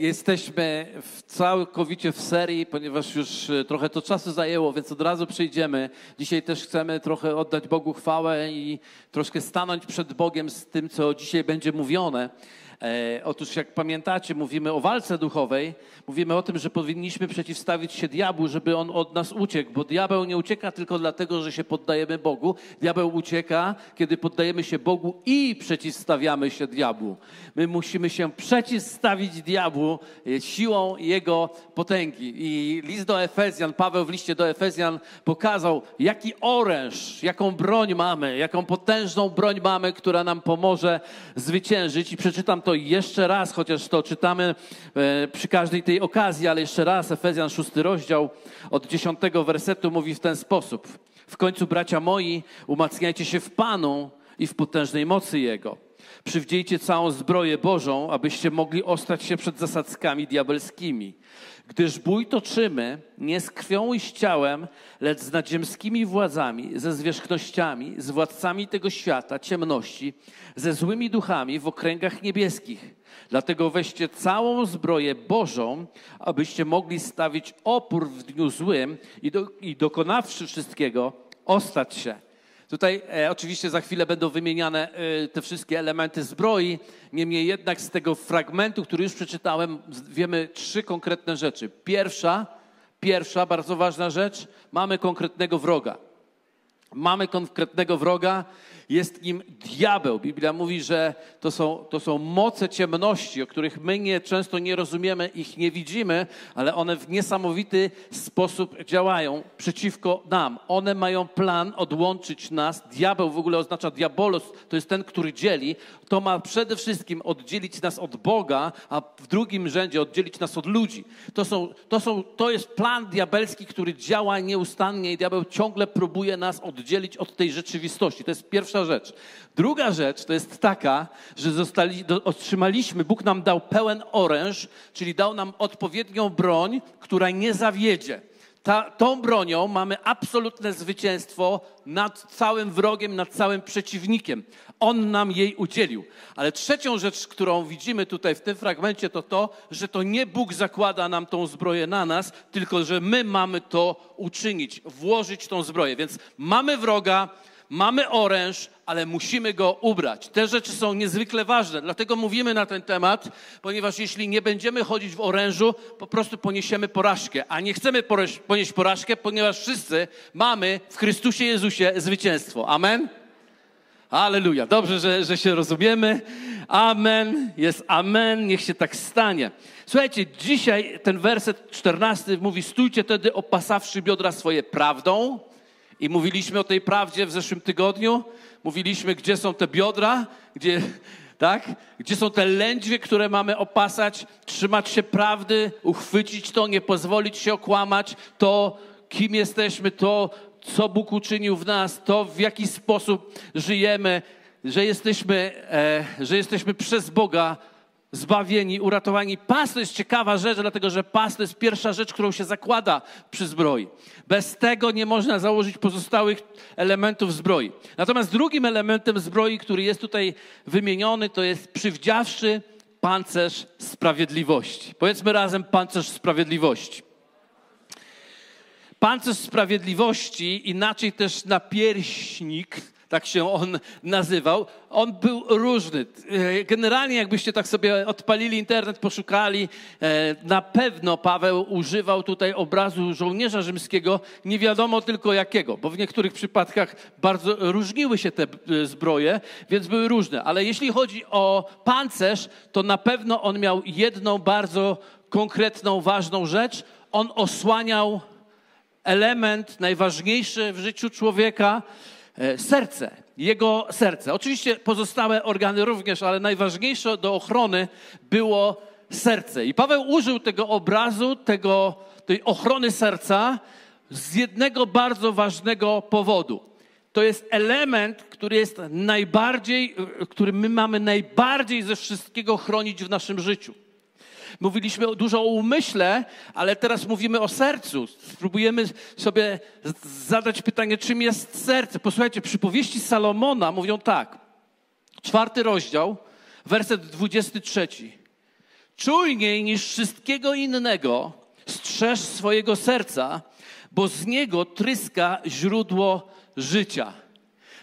Jesteśmy w całkowicie w serii, ponieważ już e, trochę to czasu zajęło, więc od razu przejdziemy. Dzisiaj też chcemy trochę oddać Bogu chwałę i troszkę stanąć przed Bogiem z tym, co dzisiaj będzie mówione. E, otóż, jak pamiętacie, mówimy o walce duchowej, mówimy o tym, że powinniśmy przeciwstawić się diabłu, żeby on od nas uciekł, bo diabeł nie ucieka tylko dlatego, że się poddajemy Bogu. Diabeł ucieka, kiedy poddajemy się Bogu i przeciwstawiamy się diabłu. My musimy się przeciwstawić diabłu e, siłą jego potęgi. I list do Efezjan, Paweł w liście do Efezjan pokazał, jaki oręż, jaką broń mamy, jaką potężną broń mamy, która nam pomoże zwyciężyć. I przeczytam to to jeszcze raz, chociaż to czytamy e, przy każdej tej okazji, ale jeszcze raz Efezjan 6 rozdział od 10 wersetu mówi w ten sposób. W końcu, bracia moi, umacniajcie się w Panu i w potężnej mocy Jego. Przywdziejcie całą zbroję Bożą, abyście mogli ostać się przed zasadzkami diabelskimi. Gdyż bój toczymy nie z krwią i z ciałem, lecz z nadziemskimi władzami, ze zwierzchnościami, z władcami tego świata, ciemności, ze złymi duchami w okręgach niebieskich. Dlatego weźcie całą zbroję Bożą, abyście mogli stawić opór w dniu złym i, do, i dokonawszy wszystkiego, ostać się. Tutaj e, oczywiście za chwilę będą wymieniane e, te wszystkie elementy zbroi. Niemniej jednak z tego fragmentu, który już przeczytałem, wiemy trzy konkretne rzeczy. Pierwsza, pierwsza bardzo ważna rzecz, mamy konkretnego wroga. Mamy konkretnego wroga, jest nim diabeł. Biblia mówi, że to są, to są moce ciemności, o których my nie, często nie rozumiemy, ich nie widzimy, ale one w niesamowity sposób działają przeciwko nam. One mają plan odłączyć nas. Diabeł w ogóle oznacza diabolos, to jest ten, który dzieli. To ma przede wszystkim oddzielić nas od Boga, a w drugim rzędzie oddzielić nas od ludzi. To, są, to, są, to jest plan diabelski, który działa nieustannie i diabeł ciągle próbuje nas oddzielić od tej rzeczywistości. To jest pierwsza pierwsza rzecz. Druga rzecz to jest taka, że zostali, do, otrzymaliśmy, Bóg nam dał pełen oręż, czyli dał nam odpowiednią broń, która nie zawiedzie. Ta, tą bronią mamy absolutne zwycięstwo nad całym wrogiem, nad całym przeciwnikiem. On nam jej udzielił. Ale trzecią rzecz, którą widzimy tutaj w tym fragmencie, to to, że to nie Bóg zakłada nam tą zbroję na nas, tylko że my mamy to uczynić, włożyć tą zbroję. Więc mamy wroga, mamy oręż, ale musimy go ubrać. Te rzeczy są niezwykle ważne, dlatego mówimy na ten temat, ponieważ jeśli nie będziemy chodzić w orężu, po prostu poniesiemy porażkę. A nie chcemy ponieść porażkę, ponieważ wszyscy mamy w Chrystusie Jezusie zwycięstwo. Amen? Aleluja. Dobrze, że, że się rozumiemy. Amen. Jest amen. Niech się tak stanie. Słuchajcie, dzisiaj ten werset 14 mówi: Stójcie wtedy opasawszy biodra swoje prawdą i mówiliśmy o tej prawdzie w zeszłym tygodniu. Mówiliśmy, gdzie są te biodra, gdzie, tak? gdzie są te lędźwie, które mamy opasać, trzymać się prawdy, uchwycić to, nie pozwolić się okłamać, to kim jesteśmy, to co Bóg uczynił w nas, to w jaki sposób żyjemy, że jesteśmy, e, że jesteśmy przez Boga zbawieni, uratowani. Pas to jest ciekawa rzecz, dlatego że pas to jest pierwsza rzecz, którą się zakłada przy zbroi. Bez tego nie można założyć pozostałych elementów zbroi. Natomiast drugim elementem zbroi, który jest tutaj wymieniony, to jest przywdziawszy pancerz sprawiedliwości. Powiedzmy razem pancerz sprawiedliwości. Pancerz sprawiedliwości, inaczej też napierśnik, tak się on nazywał. On był różny. E, generalnie, jakbyście tak sobie odpalili internet, poszukali, e, na pewno Paweł używał tutaj obrazu żołnierza rzymskiego, nie wiadomo tylko jakiego, bo w niektórych przypadkach bardzo różniły się te e, zbroje, więc były różne. Ale jeśli chodzi o pancerz, to na pewno on miał jedną bardzo konkretną, ważną rzecz. On osłaniał element najważniejszy w życiu człowieka, serce, jego serce. Oczywiście pozostałe organy również, ale najważniejsze do ochrony było serce. I Paweł użył tego obrazu, tego, tej ochrony serca z jednego bardzo ważnego powodu. To jest element, który jest najbardziej, który my mamy najbardziej ze wszystkiego chronić w naszym życiu. Mówiliśmy dużo o umyśle, ale teraz mówimy o sercu. Spróbujemy sobie zadać pytanie, czym jest serce. Posłuchajcie, przypowieści Salomona mówią tak. Czwarty rozdział, werset 23. czujniej niż wszystkiego innego strzeż swojego serca, bo z niego tryska źródło życia.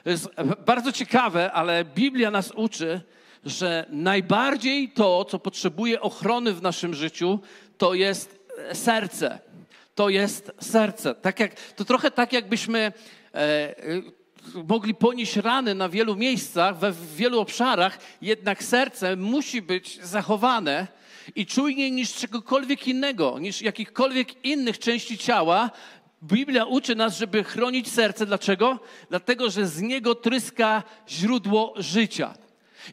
To jest bardzo ciekawe, ale Biblia nas uczy, że najbardziej to, co potrzebuje ochrony w naszym życiu, to jest serce. To jest serce. Tak jak, to trochę tak, jakbyśmy e, mogli ponieść rany na wielu miejscach, we w wielu obszarach, jednak serce musi być zachowane i czujniej niż czegokolwiek innego, niż jakichkolwiek innych części ciała. Biblia uczy nas, żeby chronić serce. Dlaczego? Dlatego, że z niego tryska źródło życia.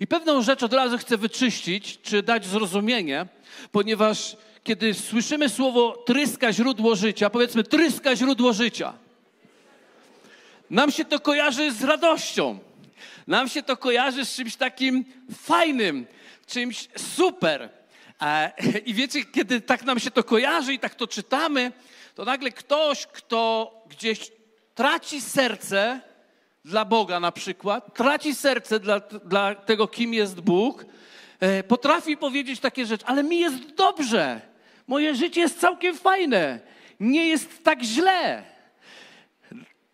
I pewną rzecz od razu chcę wyczyścić, czy dać zrozumienie, ponieważ kiedy słyszymy słowo tryska źródło życia, powiedzmy tryska źródło życia, nam się to kojarzy z radością. Nam się to kojarzy z czymś takim fajnym, czymś super. I wiecie, kiedy tak nam się to kojarzy i tak to czytamy, to nagle ktoś, kto gdzieś traci serce dla Boga na przykład, traci serce dla, dla tego, kim jest Bóg, e, potrafi powiedzieć takie rzeczy, ale mi jest dobrze, moje życie jest całkiem fajne, nie jest tak źle.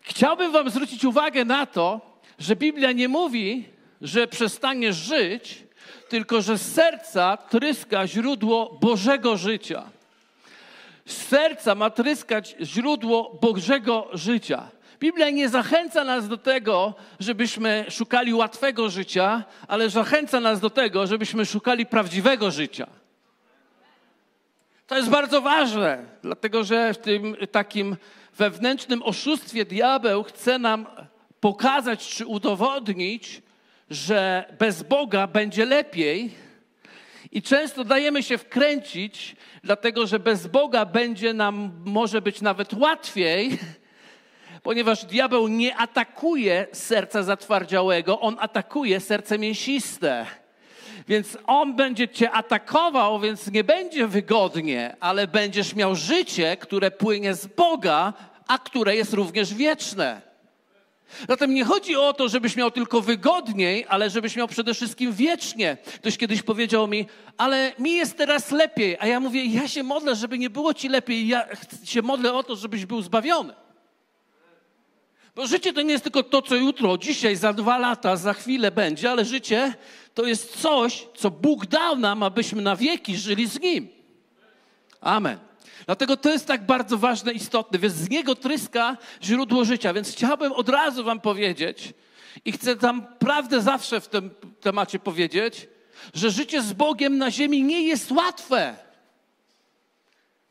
Chciałbym Wam zwrócić uwagę na to, że Biblia nie mówi, że przestaniesz żyć, tylko że z serca tryska źródło Bożego życia. Z serca ma tryskać źródło Bożego życia. Biblia nie zachęca nas do tego, żebyśmy szukali łatwego życia, ale zachęca nas do tego, żebyśmy szukali prawdziwego życia. To jest bardzo ważne, dlatego że w tym takim wewnętrznym oszustwie diabeł chce nam pokazać czy udowodnić, że bez Boga będzie lepiej. I często dajemy się wkręcić, dlatego że bez Boga będzie nam może być nawet łatwiej, ponieważ diabeł nie atakuje serca zatwardziałego, on atakuje serce mięsiste. Więc on będzie cię atakował, więc nie będzie wygodnie, ale będziesz miał życie, które płynie z Boga, a które jest również wieczne. Zatem nie chodzi o to, żebyś miał tylko wygodniej, ale żebyś miał przede wszystkim wiecznie. Ktoś kiedyś powiedział mi, ale mi jest teraz lepiej. A ja mówię, ja się modlę, żeby nie było ci lepiej. Ja się modlę o to, żebyś był zbawiony. Bo życie to nie jest tylko to, co jutro, dzisiaj, za dwa lata, za chwilę będzie, ale życie to jest coś, co Bóg dał nam, abyśmy na wieki żyli z Nim. Amen. Dlatego to jest tak bardzo ważne, istotne, więc z niego tryska źródło życia. Więc chciałbym od razu Wam powiedzieć, i chcę tam prawdę zawsze w tym temacie powiedzieć, że życie z Bogiem na ziemi nie jest łatwe.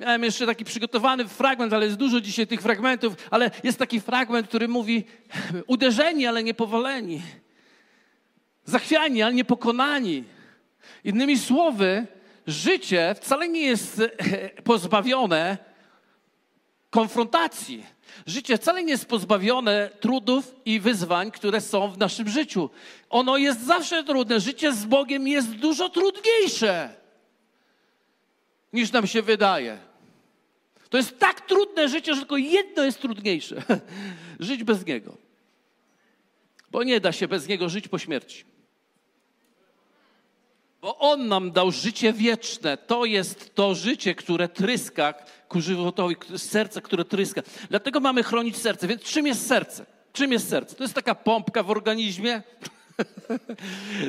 Miałem jeszcze taki przygotowany fragment, ale jest dużo dzisiaj tych fragmentów, ale jest taki fragment, który mówi uderzeni, ale nie powoleni. Zachwiani, ale nie pokonani. Innymi słowy, życie wcale nie jest e, pozbawione konfrontacji. Życie wcale nie jest pozbawione trudów i wyzwań, które są w naszym życiu. Ono jest zawsze trudne. Życie z Bogiem jest dużo trudniejsze niż nam się wydaje. To jest tak trudne życie, że tylko jedno jest trudniejsze: żyć bez Niego. Bo nie da się bez Niego żyć po śmierci. Bo On nam dał życie wieczne. To jest to życie, które tryska ku żywotowi, serce, które tryska. Dlatego mamy chronić serce. Więc czym jest serce? Czym jest serce? To jest taka pompka w organizmie.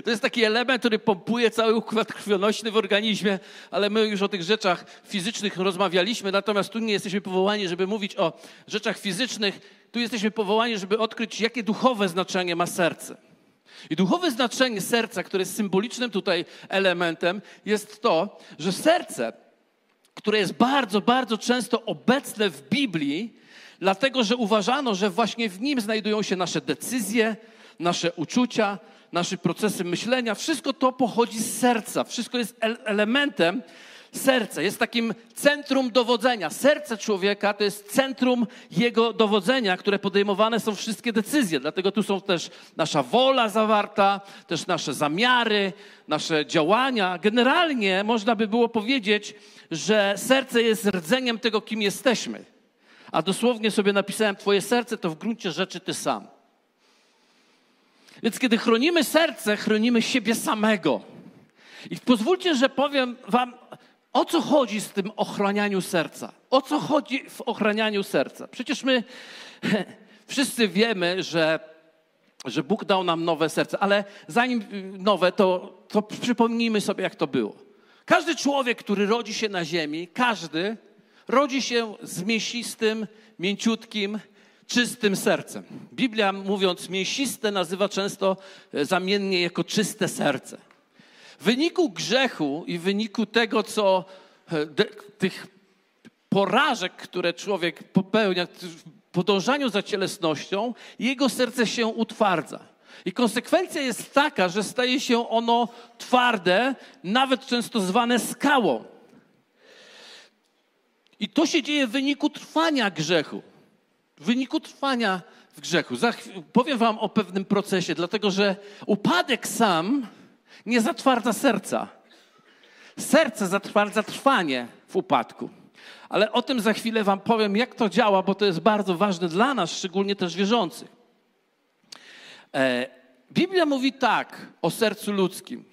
To jest taki element, który pompuje cały układ krwionośny w organizmie, ale my już o tych rzeczach fizycznych rozmawialiśmy, natomiast tu nie jesteśmy powołani, żeby mówić o rzeczach fizycznych, tu jesteśmy powołani, żeby odkryć, jakie duchowe znaczenie ma serce. I duchowe znaczenie serca, które jest symbolicznym tutaj elementem, jest to, że serce, które jest bardzo, bardzo często obecne w Biblii, dlatego że uważano, że właśnie w nim znajdują się nasze decyzje, nasze uczucia, nasze procesy myślenia. Wszystko to pochodzi z serca, wszystko jest elementem serce jest takim centrum dowodzenia. Serce człowieka to jest centrum jego dowodzenia, które podejmowane są wszystkie decyzje. Dlatego tu są też nasza wola zawarta, też nasze zamiary, nasze działania. Generalnie można by było powiedzieć, że serce jest rdzeniem tego, kim jesteśmy. A dosłownie sobie napisałem, Twoje serce to w gruncie rzeczy Ty sam. Więc kiedy chronimy serce, chronimy siebie samego. I pozwólcie, że powiem Wam, o co chodzi z tym ochranianiu serca. O co chodzi w ochranianiu serca? Przecież my wszyscy wiemy, że, że Bóg dał nam nowe serce, ale zanim nowe, to, to przypomnijmy sobie, jak to było. Każdy człowiek, który rodzi się na ziemi, każdy rodzi się z mięsistym, mięciutkim, czystym sercem. Biblia, mówiąc mięsiste, nazywa często e, zamiennie jako czyste serce. W wyniku grzechu i w wyniku tego, co e, de, tych porażek, które człowiek popełnia w podążaniu za cielesnością, jego serce się utwardza. I konsekwencja jest taka, że staje się ono twarde, nawet często zwane skałą. I to się dzieje w wyniku trwania grzechu. W wyniku trwania w grzechu. powiem Wam o pewnym procesie, dlatego że upadek sam nie zatwardza serca. Serce zatwardza trwanie w upadku. Ale o tym za chwilę Wam powiem, jak to działa, bo to jest bardzo ważne dla nas, szczególnie też wierzących. E, Biblia mówi tak o sercu ludzkim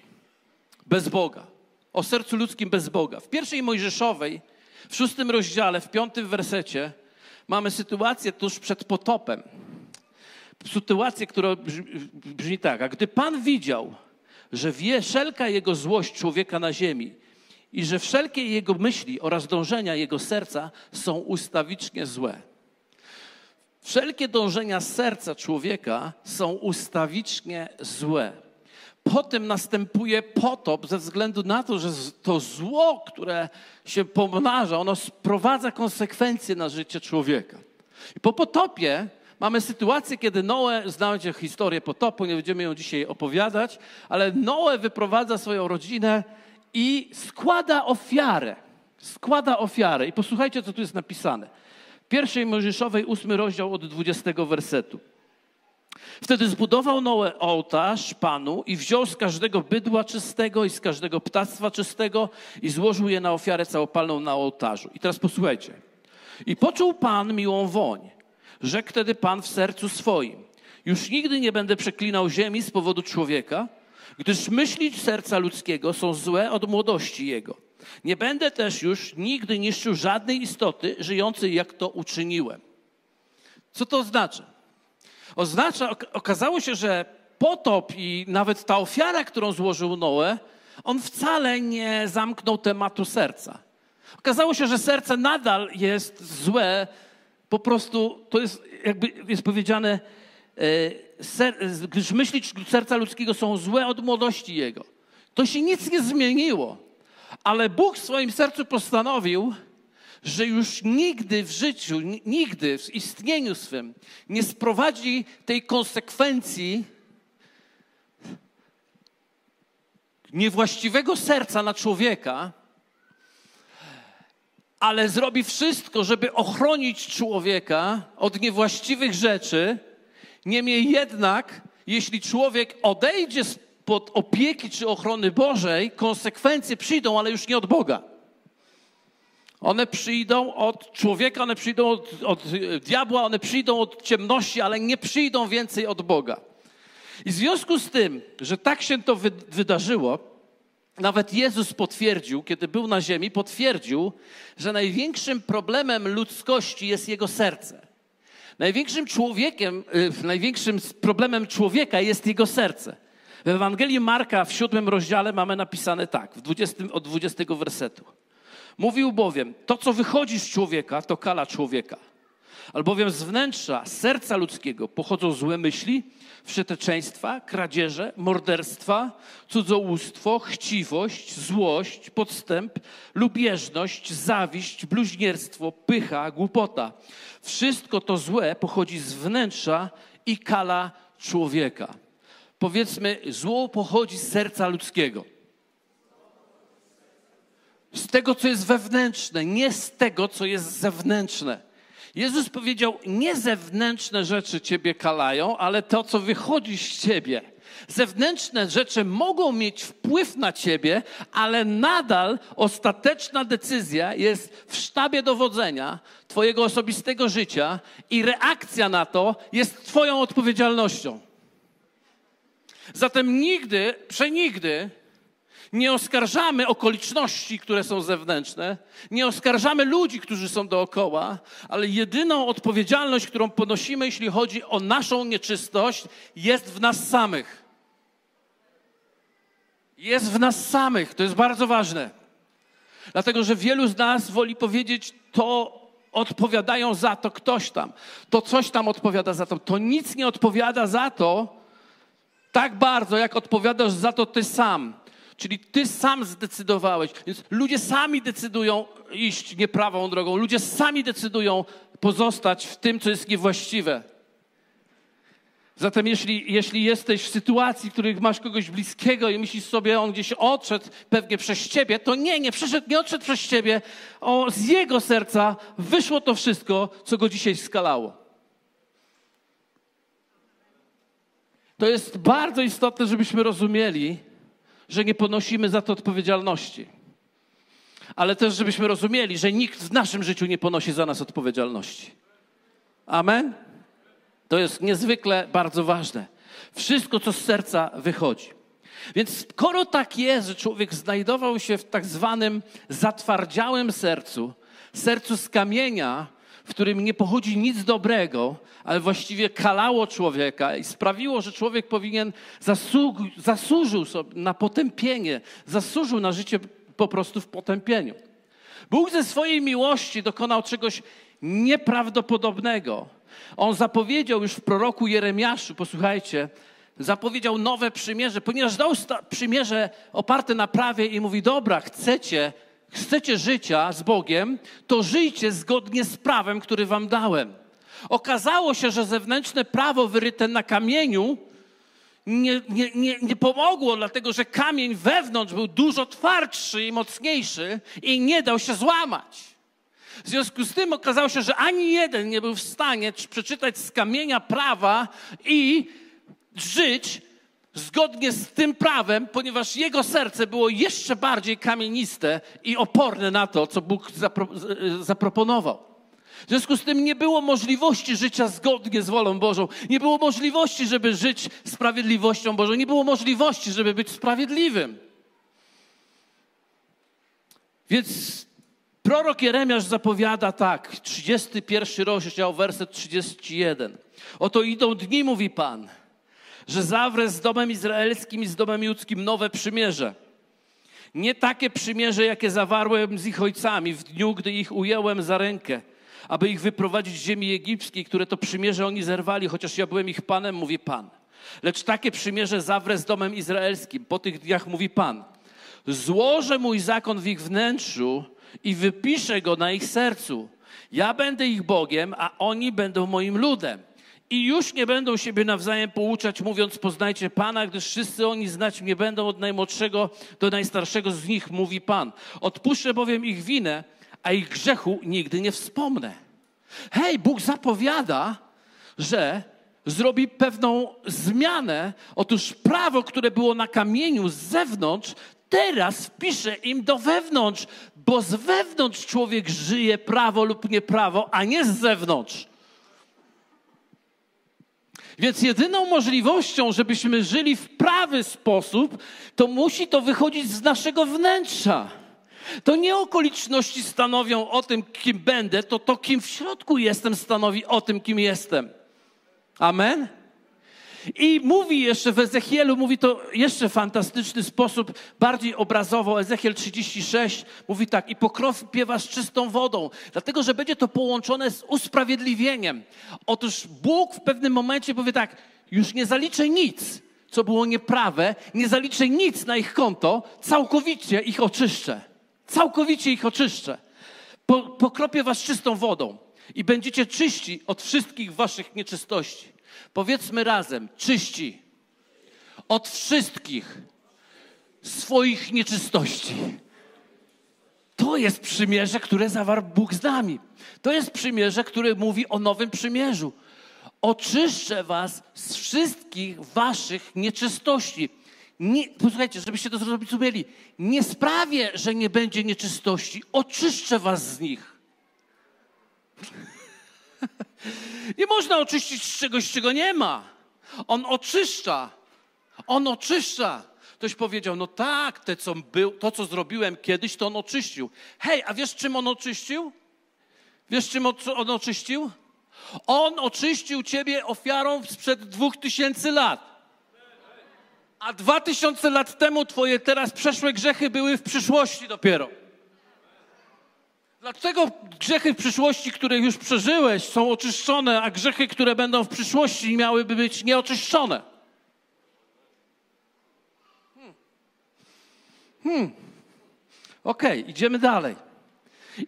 bez Boga. O sercu ludzkim bez Boga. W pierwszej Mojżeszowej, w szóstym rozdziale, w piątym wersecie, mamy sytuację tuż przed potopem. Sytuację, która brzmi tak. A gdy Pan widział, że wie wszelka jego złość człowieka na ziemi i że wszelkie jego myśli oraz dążenia jego serca są ustawicznie złe. Wszelkie dążenia serca człowieka są ustawicznie złe. Potem następuje potop ze względu na to, że to zło, które się pomnaża, ono sprowadza konsekwencje na życie człowieka. I po potopie mamy sytuację, kiedy Noe, znacie historię potopu, nie będziemy ją dzisiaj opowiadać, ale Noe wyprowadza swoją rodzinę i składa ofiarę. Składa ofiarę. I posłuchajcie, co tu jest napisane. Pierwszej Mojżeszowej, ósmy rozdział od 20 wersetu. Wtedy zbudował Noe ołtarz Panu i wziął z każdego bydła czystego i z każdego ptactwa czystego i złożył je na ofiarę całopalną na ołtarzu. I teraz posłuchajcie. I poczuł Pan miłą woń. Rzekł wtedy Pan w sercu swoim. Już nigdy nie będę przeklinał ziemi z powodu człowieka, gdyż myśli serca ludzkiego są złe od młodości jego. Nie będę też już nigdy niszczył żadnej istoty żyjącej, jak to uczyniłem. Co to oznacza? Oznacza, okazało się, że potop i nawet ta ofiara, którą złożył Noe, on wcale nie zamknął tematu serca. Okazało się, że serce nadal jest złe, po prostu to jest, jakby jest powiedziane, e, gdyż myśli serca ludzkiego są złe od młodości jego. To się nic nie zmieniło. Ale Bóg w swoim sercu postanowił, że już nigdy w życiu, nigdy w istnieniu swym nie sprowadzi tej konsekwencji niewłaściwego serca na człowieka, ale zrobi wszystko, żeby ochronić człowieka od niewłaściwych rzeczy. Niemniej jednak, jeśli człowiek odejdzie spod opieki czy ochrony Bożej, konsekwencje przyjdą, ale już nie od Boga. One przyjdą od człowieka, one przyjdą od, od diabła, one przyjdą od ciemności, ale nie przyjdą więcej od Boga. I w związku z tym, że tak się to wydarzyło, nawet Jezus potwierdził, kiedy był na ziemi, potwierdził, że największym problemem ludzkości jest jego serce. Największym człowiekiem, y, największym problemem człowieka jest jego serce. W Ewangelii Marka w siódmym rozdziale mamy napisane tak, w 20, od 20 wersetu. Mówił bowiem, to co wychodzi z człowieka, to kala człowieka. Albowiem z wnętrza serca ludzkiego pochodzą złe myśli, wszeteczeństwa, kradzieże, morderstwa, cudzołóstwo, chciwość, złość, podstęp, lubieżność, zawiść, bluźnierstwo, pycha, głupota. Wszystko to złe pochodzi z wnętrza i kala człowieka. Powiedzmy, zło pochodzi z serca ludzkiego z tego, co jest wewnętrzne, nie z tego, co jest zewnętrzne. Jezus powiedział: Nie zewnętrzne rzeczy ciebie kalają, ale to, co wychodzi z ciebie. Zewnętrzne rzeczy mogą mieć wpływ na ciebie, ale nadal ostateczna decyzja jest w sztabie dowodzenia Twojego osobistego życia i reakcja na to jest Twoją odpowiedzialnością. Zatem nigdy, przenigdy Nie oskarżamy okoliczności, które są zewnętrzne, nie oskarżamy ludzi, którzy są dookoła, ale jedyną odpowiedzialność, którą ponosimy, jeśli chodzi o naszą nieczystość, jest w nas samych. Jest w nas samych, to jest bardzo ważne. Dlatego, że wielu z nas woli powiedzieć, to odpowiadają za to ktoś tam, to coś tam odpowiada za to, to nic nie odpowiada za to tak bardzo, jak odpowiadasz za to ty sam. Czyli ty sam zdecydowałeś. Więc ludzie sami decydują iść nieprawą drogą. Ludzie sami decydują pozostać w tym, co jest niewłaściwe. Zatem jeśli, jeśli jesteś w sytuacji, w której masz kogoś bliskiego i myślisz sobie, on gdzieś odszedł pewnie przez ciebie, to nie, nie przeszedł, nie odszedł przez ciebie. O, z jego serca wyszło to wszystko, co go dzisiaj skalało. To jest bardzo istotne, żebyśmy rozumieli, że nie ponosimy za to odpowiedzialności. Ale też, żebyśmy rozumieli, że nikt w naszym życiu nie ponosi za nas odpowiedzialności. Amen? To jest niezwykle bardzo ważne. Wszystko, co z serca wychodzi. Więc skoro tak jest, że człowiek znajdował się w tak zwanym zatwardziałym sercu, sercu z kamienia, w którym nie pochodzi nic dobrego, ale właściwie kalało człowieka i sprawiło, że człowiek powinien zasług, zasłużył sobie na potępienie, zasłużył na życie po prostu w potępieniu. Bóg ze swojej miłości dokonał czegoś nieprawdopodobnego. On zapowiedział już w proroku Jeremiaszu, posłuchajcie, zapowiedział nowe przymierze, ponieważ dał przymierze oparte na prawie i mówi: Dobra, chcecie, chcecie życia z Bogiem, to żyjcie zgodnie z prawem, który wam dałem. Okazało się, że zewnętrzne prawo wyryte na kamieniu nie, nie, nie, nie pomogło, dlatego że kamień wewnątrz był dużo twardszy i mocniejszy i nie dał się złamać. W związku z tym okazało się, że ani jeden nie był w stanie przeczytać z kamienia prawa i żyć zgodnie z tym prawem, ponieważ jego serce było jeszcze bardziej kamieniste i oporne na to, co Bóg zapro zaproponował. W związku z tym nie było możliwości życia zgodnie z wolą Bożą. Nie było możliwości, żeby żyć sprawiedliwością Bożą. Nie było możliwości, żeby być sprawiedliwym. Więc prorok Jeremiasz zapowiada tak, 31 rozdział, werset 31. Oto idą dni, mówi Pan, że zawrę z domem izraelskim i z domem judzkim nowe przymierze. Nie takie przymierze, jakie zawarłem z ich ojcami w dniu, gdy ich ująłem za rękę – aby ich wyprowadzić z ziemi egipskiej, które to przymierze oni zerwali, chociaż ja byłem ich Panem, mówi Pan. Lecz takie przymierze zawrę z domem izraelskim. Po tych dniach mówi Pan. Złożę mój zakon w ich wnętrzu i wypiszę go na ich sercu. Ja będę ich Bogiem, a oni będą moim ludem. I już nie będą siebie nawzajem pouczać, mówiąc: Poznajcie Pana, gdyż wszyscy oni znać mnie będą od najmłodszego do najstarszego z nich, mówi Pan. Odpuszczę bowiem ich winę a ich grzechu nigdy nie wspomnę. Hej, Bóg zapowiada, że zrobi pewną zmianę. Otóż prawo, które było na kamieniu z zewnątrz, teraz wpisze im do wewnątrz, bo z wewnątrz człowiek żyje prawo lub nieprawo, a nie z zewnątrz. Więc jedyną możliwością, żebyśmy żyli w prawy sposób, to musi to wychodzić z naszego wnętrza. To nie okoliczności stanowią o tym, kim będę, to to, kim w środku jestem, stanowi o tym, kim jestem. Amen? I mówi jeszcze w Ezechielu, mówi to jeszcze fantastyczny sposób, bardziej obrazowo. Ezechiel 36 mówi tak: I pokropię was czystą wodą, dlatego że będzie to połączone z usprawiedliwieniem. Otóż Bóg w pewnym momencie powie tak: Już nie zaliczę nic, co było nieprawe, nie zaliczę nic na ich konto, całkowicie ich oczyszczę. Całkowicie ich oczyszczę. Po, pokropię was czystą wodą i będziecie czyści od wszystkich waszych nieczystości. Powiedzmy razem, czyści od wszystkich swoich nieczystości. To jest przymierze, które zawarł Bóg z nami. To jest przymierze, które mówi o nowym przymierzu. Oczyszczę was z wszystkich waszych nieczystości nie, posłuchajcie, żebyście to zrozumieli, nie sprawię, że nie będzie nieczystości, oczyszczę was z nich. Nie można oczyścić z czegoś, czego nie ma. On oczyszcza. On oczyszcza. Ktoś powiedział, no tak, te, co był, to co zrobiłem kiedyś, to on oczyścił. Hej, a wiesz czym on oczyścił? Wiesz czym on oczyścił? On oczyścił ciebie ofiarą sprzed dwóch tysięcy lat. A dwa tysiące lat temu twoje teraz przeszłe grzechy były w przyszłości dopiero. Dlaczego grzechy w przyszłości, które już przeżyłeś, są oczyszczone, a grzechy, które będą w przyszłości, miałyby być nieoczyszczone? Hmm. hmm. Okej, okay, idziemy dalej.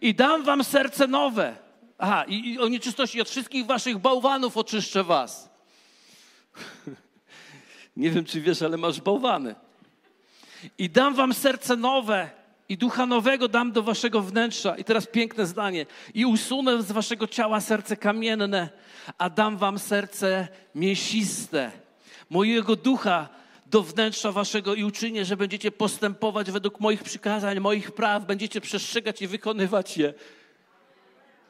I dam wam serce nowe. Aha, i, i o nieczystości od wszystkich waszych bałwanów oczyszczę was. Nie wiem, czy wiesz, ale masz bałwany. I dam wam serce nowe i ducha nowego dam do waszego wnętrza. I teraz piękne zdanie. I usunę z waszego ciała serce kamienne, a dam wam serce mięsiste. Mojego ducha do wnętrza waszego i uczynię, że będziecie postępować według moich przykazań, moich praw, będziecie przestrzegać i wykonywać je.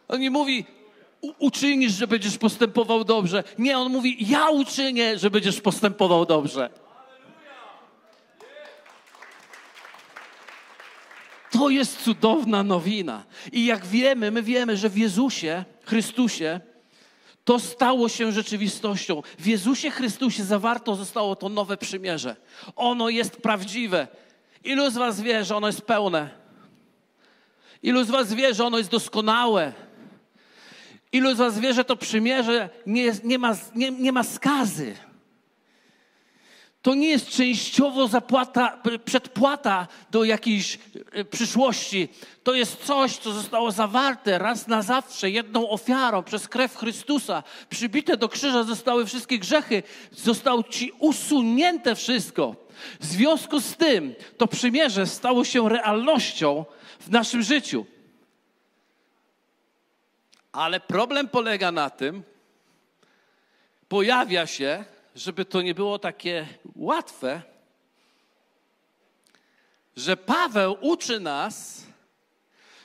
On nie mówi, uczynisz, że będziesz postępował dobrze. Nie, on mówi, ja uczynię, że będziesz postępował dobrze. To jest cudowna nowina. I jak wiemy, my wiemy, że w Jezusie, Chrystusie, to stało się rzeczywistością. W Jezusie Chrystusie zawarto zostało to nowe przymierze. Ono jest prawdziwe. Ilu z Was wie, że ono jest pełne? Ilu z Was wie, że ono jest doskonałe? Ilu z Was wie, że to przymierze nie, nie, ma, nie, nie ma skazy? To nie jest częściowo zapłata, przedpłata do jakiejś e, przyszłości. To jest coś, co zostało zawarte raz na zawsze, jedną ofiarą przez krew Chrystusa. Przybite do krzyża zostały wszystkie grzechy, zostało ci usunięte wszystko. W związku z tym to przymierze stało się realnością w naszym życiu. Ale problem polega na tym, pojawia się, żeby to nie było takie łatwe, że Paweł uczy nas,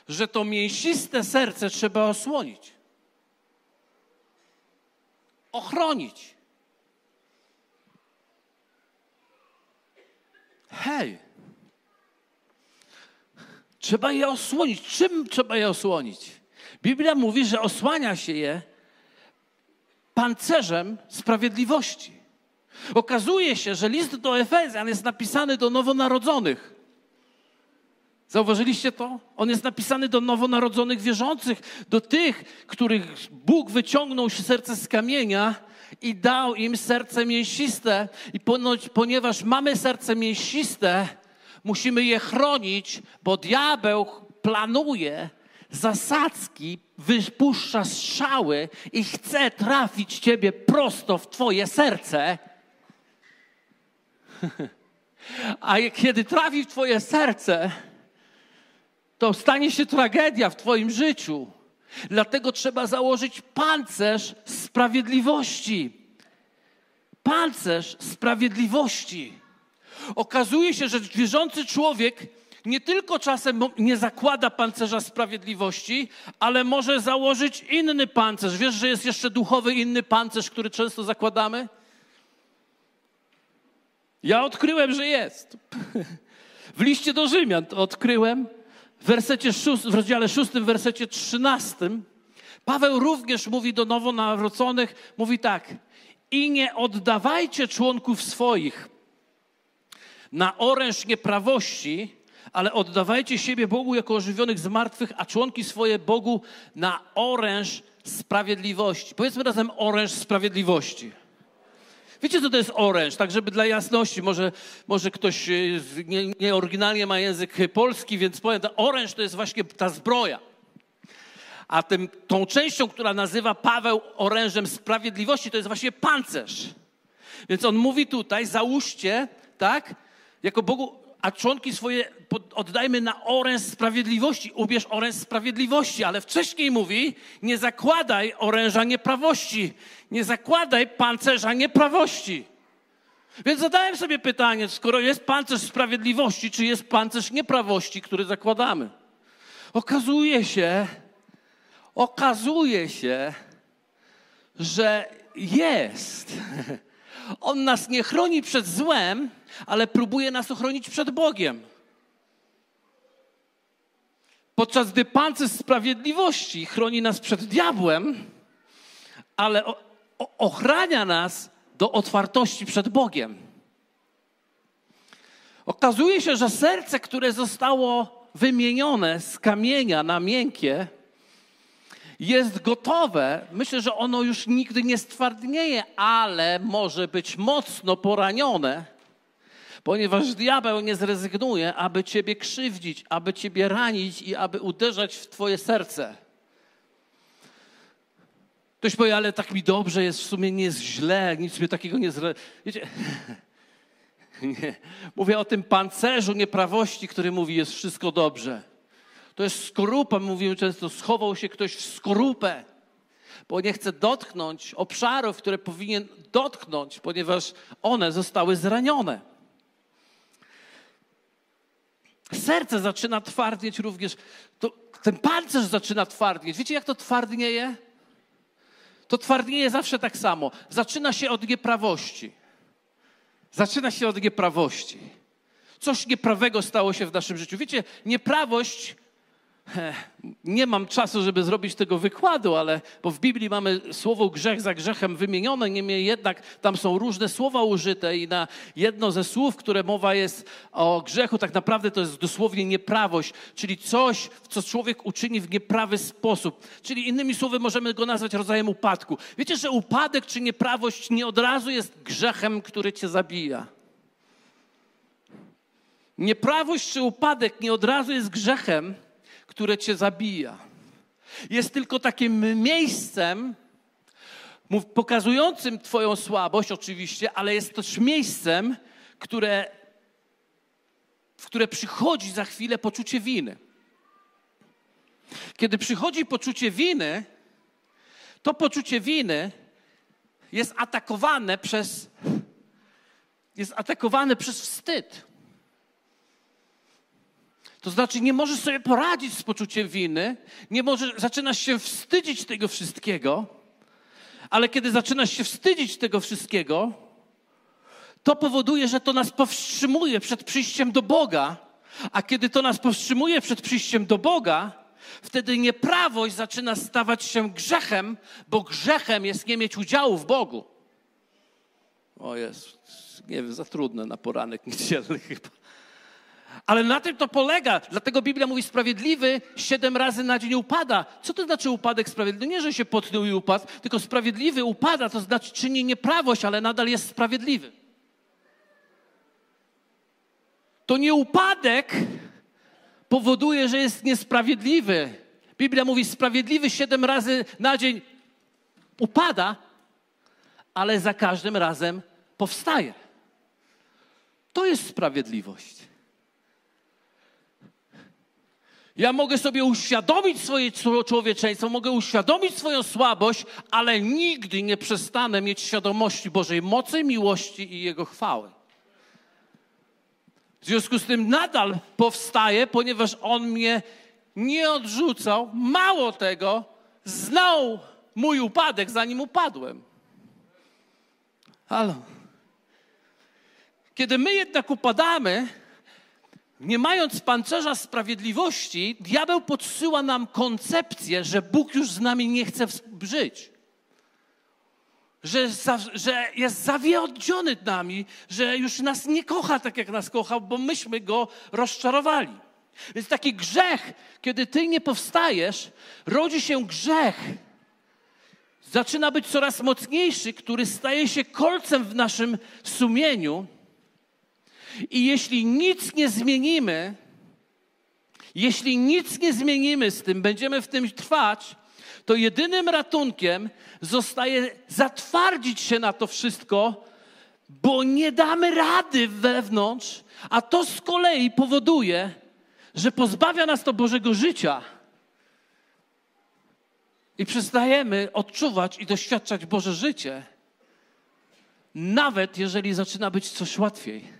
że to mięsiste serce trzeba osłonić, ochronić. Hej, trzeba je osłonić. Czym trzeba je osłonić? Biblia mówi, że osłania się je pancerzem sprawiedliwości. Okazuje się, że list do Efezjan jest napisany do nowonarodzonych. Zauważyliście to? On jest napisany do nowonarodzonych wierzących, do tych, których Bóg wyciągnął serce z kamienia i dał im serce mięsiste. I ponoć, ponieważ mamy serce mięsiste, musimy je chronić, bo diabeł planuje zasadzki, wypuszcza strzały i chce trafić ciebie prosto w twoje serce. A kiedy trafi w twoje serce, to stanie się tragedia w twoim życiu. Dlatego trzeba założyć pancerz sprawiedliwości. Pancerz sprawiedliwości. Okazuje się, że wierzący człowiek nie tylko czasem nie zakłada pancerza sprawiedliwości, ale może założyć inny pancerz. Wiesz, że jest jeszcze duchowy inny pancerz, który często zakładamy? Ja odkryłem, że jest. W liście do Rzymian to odkryłem. W, wersecie szóst, w rozdziale 6, w wersecie 13 Paweł również mówi do nowonarodzonych, mówi tak. I nie oddawajcie członków swoich na oręż nieprawości, ale oddawajcie siebie Bogu jako ożywionych z martwych, a członki swoje Bogu na oręż sprawiedliwości. Powiedzmy razem oręż sprawiedliwości. Wiecie, co to jest oręż? Tak, żeby dla jasności, może, może ktoś nieoryginalnie nie ma język polski, więc powiem, oręż to jest właśnie ta zbroja. A tym, tą częścią, która nazywa Paweł orężem sprawiedliwości, to jest właśnie pancerz. Więc on mówi tutaj, załóżcie, tak, jako Bogu a członki swoje oddajmy na oręż sprawiedliwości. Ubierz oręż sprawiedliwości, ale wcześniej mówi, nie zakładaj oręża nieprawości, nie zakładaj pancerza nieprawości. Więc zadałem sobie pytanie, skoro jest pancerz sprawiedliwości, czy jest pancerz nieprawości, który zakładamy? Okazuje się, okazuje się, że jest. On nas nie chroni przed złem, ale próbuje nas ochronić przed Bogiem. Podczas gdy pancerz sprawiedliwości chroni nas przed diabłem, ale ochrania nas do otwartości przed Bogiem. Okazuje się, że serce, które zostało wymienione z kamienia na miękkie, jest gotowe. Myślę, że ono już nigdy nie stwardnieje, ale może być mocno poranione, ponieważ diabeł nie zrezygnuje, aby ciebie krzywdzić, aby ciebie ranić i aby uderzać w twoje serce. Ktoś powie, ale tak mi dobrze jest, w sumie nie jest źle, nic mnie takiego nie zre... Wiecie, nie. Mówię o tym pancerzu nieprawości, który mówi, jest wszystko dobrze. To jest skorupa, mówimy często, schował się ktoś w skorupę, bo nie chce dotknąć obszarów, które powinien dotknąć, ponieważ one zostały zranione. Serce zaczyna twardnieć również, to ten pancerz zaczyna twardnieć. Wiecie, jak to twardnieje? To twardnieje zawsze tak samo. Zaczyna się od nieprawości. Zaczyna się od nieprawości. Coś nieprawego stało się w naszym życiu. Wiecie, nieprawość nie mam czasu, żeby zrobić tego wykładu, ale bo w Biblii mamy słowo grzech za grzechem wymienione, niemniej jednak tam są różne słowa użyte i na jedno ze słów, które mowa jest o grzechu, tak naprawdę to jest dosłownie nieprawość, czyli coś, co człowiek uczyni w nieprawy sposób. Czyli innymi słowy możemy go nazwać rodzajem upadku. Wiecie, że upadek czy nieprawość nie od razu jest grzechem, który cię zabija. Nieprawość czy upadek nie od razu jest grzechem, które cię zabija. Jest tylko takim miejscem, pokazującym Twoją słabość, oczywiście, ale jest też miejscem, które, w które przychodzi za chwilę poczucie winy. Kiedy przychodzi poczucie winy, to poczucie winy jest atakowane przez, jest atakowane przez wstyd. To znaczy, nie możesz sobie poradzić z poczuciem winy, nie możesz, zaczynasz się wstydzić tego wszystkiego, ale kiedy zaczynasz się wstydzić tego wszystkiego, to powoduje, że to nas powstrzymuje przed przyjściem do Boga. A kiedy to nas powstrzymuje przed przyjściem do Boga, wtedy nieprawość zaczyna stawać się grzechem, bo grzechem jest nie mieć udziału w Bogu. O jest, nie wiem, za trudne na poranek niedzielny chyba. Ale na tym to polega. Dlatego Biblia mówi, sprawiedliwy siedem razy na dzień upada. Co to znaczy upadek sprawiedliwy? Nie, że się potnął i upadł, tylko sprawiedliwy upada, to znaczy czyni nieprawość, ale nadal jest sprawiedliwy. To nie upadek powoduje, że jest niesprawiedliwy. Biblia mówi, sprawiedliwy siedem razy na dzień upada, ale za każdym razem powstaje. To jest sprawiedliwość. Ja mogę sobie uświadomić swoje człowieczeństwo, mogę uświadomić swoją słabość, ale nigdy nie przestanę mieć świadomości Bożej mocy, miłości i Jego chwały. W związku z tym nadal powstaje, ponieważ On mnie nie odrzucał. Mało tego, znał mój upadek, zanim upadłem. Halo. Kiedy my jednak upadamy, nie mając pancerza sprawiedliwości, diabeł podsyła nam koncepcję, że Bóg już z nami nie chce żyć. Że, za, że jest nami, że już nas nie kocha tak, jak nas kochał, bo myśmy go rozczarowali. Więc taki grzech, kiedy ty nie powstajesz, rodzi się grzech. Zaczyna być coraz mocniejszy, który staje się kolcem w naszym sumieniu i jeśli nic nie zmienimy, jeśli nic nie zmienimy z tym, będziemy w tym trwać, to jedynym ratunkiem zostaje zatwardzić się na to wszystko, bo nie damy rady wewnątrz, a to z kolei powoduje, że pozbawia nas to Bożego życia. I przestajemy odczuwać i doświadczać Boże życie, nawet jeżeli zaczyna być coś łatwiej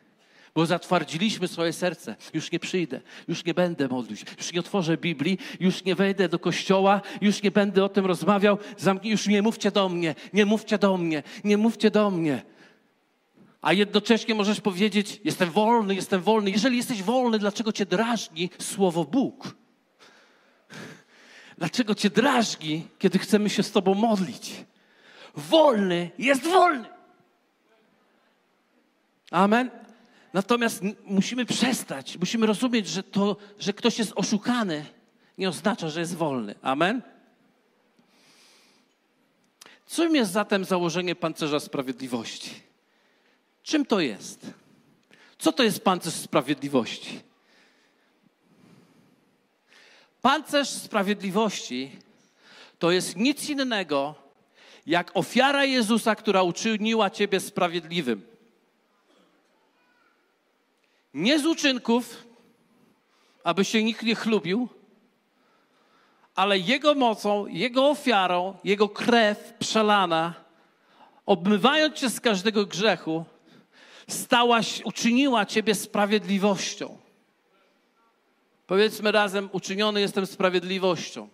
bo zatwardziliśmy swoje serce. Już nie przyjdę, już nie będę modlić, już nie otworzę Biblii, już nie wejdę do kościoła, już nie będę o tym rozmawiał, już nie mówcie do mnie, nie mówcie do mnie, nie mówcie do mnie. a jednocześnie możesz powiedzieć: Jestem wolny, jestem wolny. Jeżeli jesteś wolny, dlaczego cię drażni słowo Bóg? Dlaczego cię drażni, kiedy chcemy się z Tobą modlić? Wolny jest wolny. Amen. Natomiast musimy przestać, musimy rozumieć, że to, że ktoś jest oszukany, nie oznacza, że jest wolny. Amen. Czym jest zatem założenie pancerza sprawiedliwości? Czym to jest? Co to jest pancerz sprawiedliwości? Pancerz sprawiedliwości to jest nic innego jak ofiara Jezusa, która uczyniła Ciebie sprawiedliwym. Nie z uczynków, aby się nikt nie chlubił, ale Jego mocą, Jego ofiarą, Jego krew przelana, obmywając Cię z każdego grzechu, stałaś, uczyniła Ciebie sprawiedliwością. Powiedzmy razem, uczyniony jestem sprawiedliwością.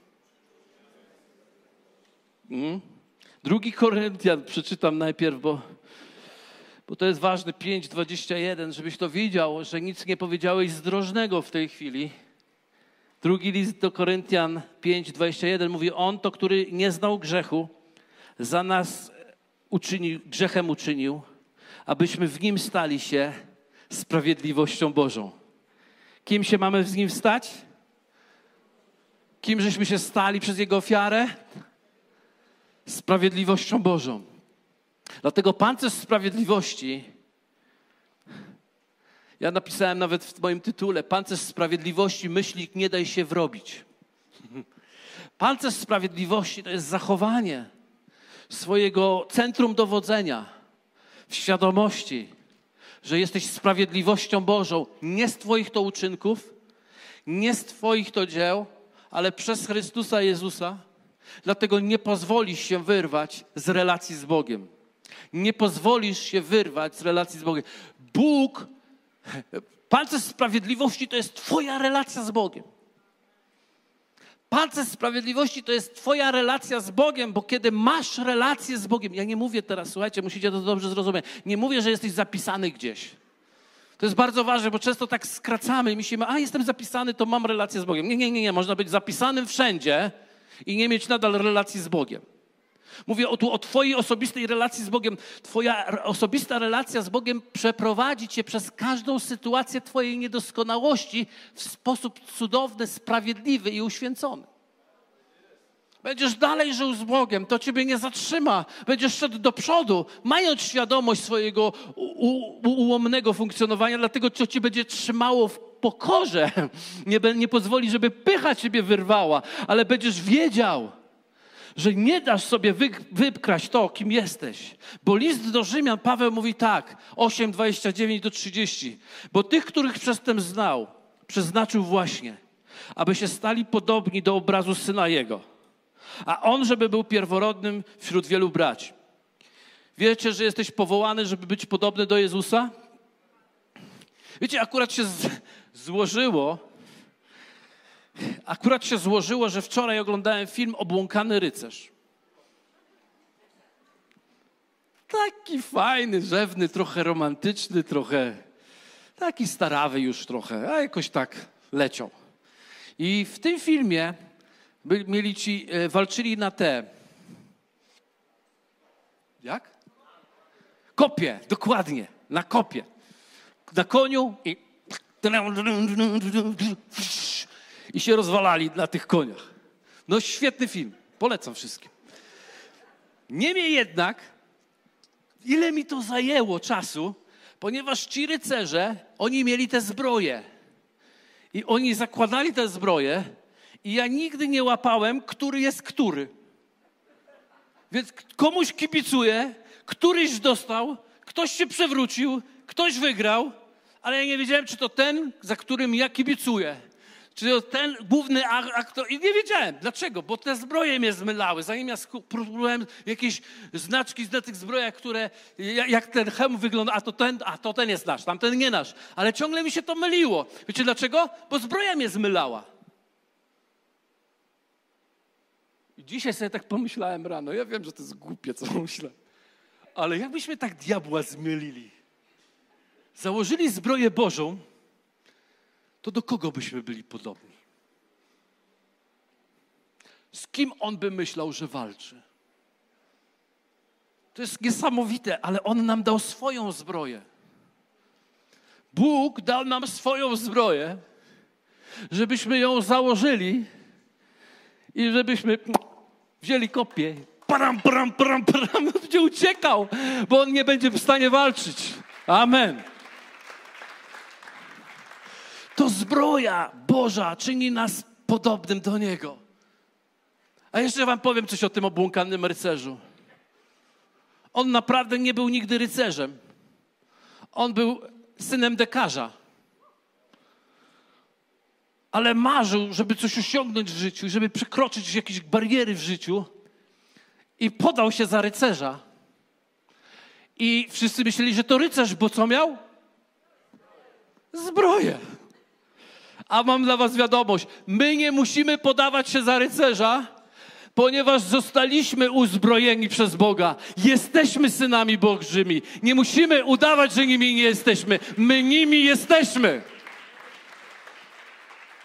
Hmm? Drugi Koryntian przeczytam najpierw, bo, bo to jest ważne, 5,21, żebyś to widział, że nic nie powiedziałeś zdrożnego w tej chwili. Drugi list do Koryntian 5:21 mówi: On to, który nie znał grzechu, za nas uczynił, grzechem uczynił, abyśmy w nim stali się sprawiedliwością Bożą. Kim się mamy z nim stać? Kim żeśmy się stali przez jego ofiarę? Sprawiedliwością Bożą. Dlatego pancerz sprawiedliwości ja napisałem nawet w moim tytule: Pancerz sprawiedliwości, myślnik, nie daj się wrobić. Pancerz sprawiedliwości to jest zachowanie swojego centrum dowodzenia w świadomości, że jesteś sprawiedliwością Bożą, nie z Twoich to uczynków, nie z Twoich to dzieł, ale przez Chrystusa Jezusa. Dlatego nie pozwolisz się wyrwać z relacji z Bogiem. Nie pozwolisz się wyrwać z relacji z Bogiem. Bóg Pancerz sprawiedliwości to jest Twoja relacja z Bogiem. Pancerz sprawiedliwości to jest Twoja relacja z Bogiem, bo kiedy masz relację z Bogiem, ja nie mówię teraz, słuchajcie, musicie to dobrze zrozumieć, nie mówię, że jesteś zapisany gdzieś. To jest bardzo ważne, bo często tak skracamy i myślimy, a jestem zapisany, to mam relację z Bogiem. Nie, nie, nie, nie. Można być zapisanym wszędzie i nie mieć nadal relacji z Bogiem. Mówię tu o Twojej osobistej relacji z Bogiem. Twoja osobista relacja z Bogiem przeprowadzi Cię przez każdą sytuację Twojej niedoskonałości w sposób cudowny, sprawiedliwy i uświęcony. Będziesz dalej żył z Bogiem, to Ciebie nie zatrzyma. Będziesz szedł do przodu, mając świadomość swojego ułomnego funkcjonowania, dlatego co Cię będzie trzymało w pokorze. Nie, nie pozwoli, żeby pycha Ciebie wyrwała, ale będziesz wiedział, że nie dasz sobie wy, to, kim jesteś. Bo list do Rzymian Paweł mówi tak, 8, 29 do 30. Bo tych, których przedtem znał, przeznaczył właśnie, aby się stali podobni do obrazu Syna Jego. A On, żeby był pierworodnym wśród wielu braci. Wiecie, że jesteś powołany, żeby być podobny do Jezusa? Wiecie, akurat się z, złożyło, Akurat się złożyło, że wczoraj oglądałem film Obłąkany rycerz. Taki fajny, rzewny, trochę romantyczny, trochę taki starawy już trochę, a jakoś tak leciał. I w tym filmie mieli ci, e, walczyli na te. Jak? Kopie, dokładnie, na kopie. Na koniu i i się rozwalali na tych koniach. No świetny film, polecam wszystkim. Niemniej jednak, ile mi to zajęło czasu, ponieważ ci rycerze, oni mieli te zbroje. I oni zakładali te zbroje i ja nigdy nie łapałem, który jest który. Więc komuś kibicuję, któryś dostał, ktoś się przewrócił, ktoś wygrał, ale ja nie wiedziałem, czy to ten, za którym ja kibicuję. Czy ten główny aktor. I nie wiedziałem. Dlaczego? Bo te zbroje mnie zmylały. Zanim ja próbowałem jakieś znaczki na tych zbrojach, które, jak ten hełm wygląda, a to ten, a to ten jest nasz, tamten nie nasz. Ale ciągle mi się to myliło. Wiecie dlaczego? Bo zbroja mnie zmylała. I dzisiaj sobie tak pomyślałem rano. Ja wiem, że to jest głupie, co myślę. Ale jakbyśmy tak diabła zmylili. założyli zbroję Bożą, to do kogo byśmy byli podobni? Z kim on by myślał, że walczy? To jest niesamowite, ale on nam dał swoją zbroję. Bóg dał nam swoją zbroję, żebyśmy ją założyli i żebyśmy wzięli kopię. Param, param, param, param, będzie uciekał, bo on nie będzie w stanie walczyć. Amen. To zbroja Boża czyni nas podobnym do Niego. A jeszcze Wam powiem coś o tym obłąkanym rycerzu. On naprawdę nie był nigdy rycerzem. On był synem dekarza. Ale marzył, żeby coś osiągnąć w życiu, żeby przekroczyć jakieś bariery w życiu i podał się za rycerza. I wszyscy myśleli, że to rycerz, bo co miał? Zbroję. A mam dla Was wiadomość: my nie musimy podawać się za rycerza, ponieważ zostaliśmy uzbrojeni przez Boga. Jesteśmy synami Bożymi. Nie musimy udawać, że nimi nie jesteśmy. My nimi jesteśmy.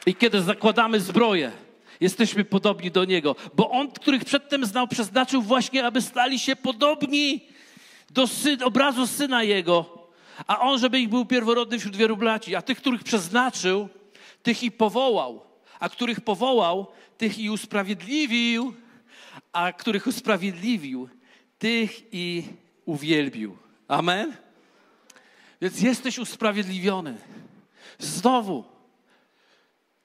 I kiedy zakładamy zbroję, jesteśmy podobni do Niego, bo On, których przedtem znał, przeznaczył właśnie, aby stali się podobni do obrazu Syna Jego, a On, żeby ich był pierworodny wśród wielu braci, a tych, których przeznaczył, tych i powołał, a których powołał, tych i usprawiedliwił, a których usprawiedliwił, tych i uwielbił. Amen? Więc jesteś usprawiedliwiony. Znowu,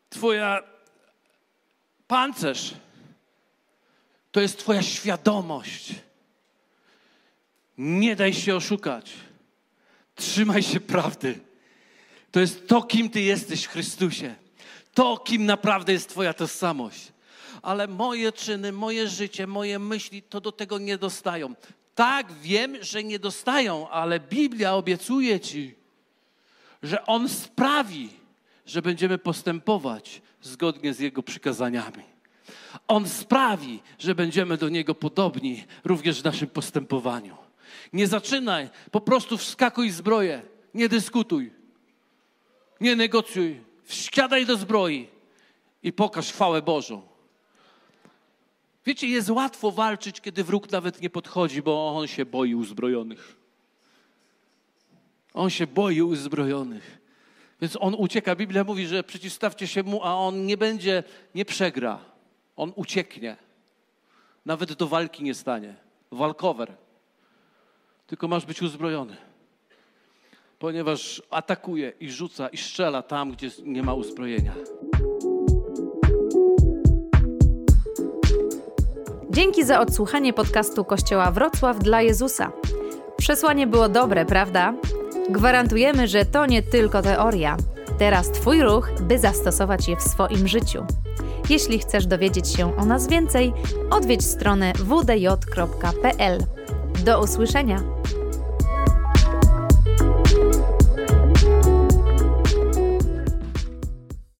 Twoja pancerz to jest Twoja świadomość. Nie daj się oszukać. Trzymaj się prawdy. To jest to, kim Ty jesteś w Chrystusie. To, kim naprawdę jest Twoja tożsamość. Ale moje czyny, moje życie, moje myśli to do tego nie dostają. Tak, wiem, że nie dostają, ale Biblia obiecuje Ci, że On sprawi, że będziemy postępować zgodnie z Jego przykazaniami. On sprawi, że będziemy do Niego podobni również w naszym postępowaniu. Nie zaczynaj, po prostu wskakuj zbroję, nie dyskutuj, nie negocjuj, wsiadaj do zbroi i pokaż chwałę Bożą. Wiecie, jest łatwo walczyć, kiedy wróg nawet nie podchodzi, bo on się boi uzbrojonych. On się boi uzbrojonych. Więc on ucieka. Biblia mówi, że przeciwstawcie się mu, a on nie będzie, nie przegra. On ucieknie. Nawet do walki nie stanie. Walkover. Tylko masz być uzbrojony. Ponieważ atakuje i rzuca i strzela tam, gdzie nie ma uzbrojenia. Dzięki za odsłuchanie podcastu Kościoła Wrocław dla Jezusa. Przesłanie było dobre, prawda? Gwarantujemy, że to nie tylko teoria. Teraz Twój ruch, by zastosować je w swoim życiu. Jeśli chcesz dowiedzieć się o nas więcej, odwiedź stronę wdj.pl. Do usłyszenia!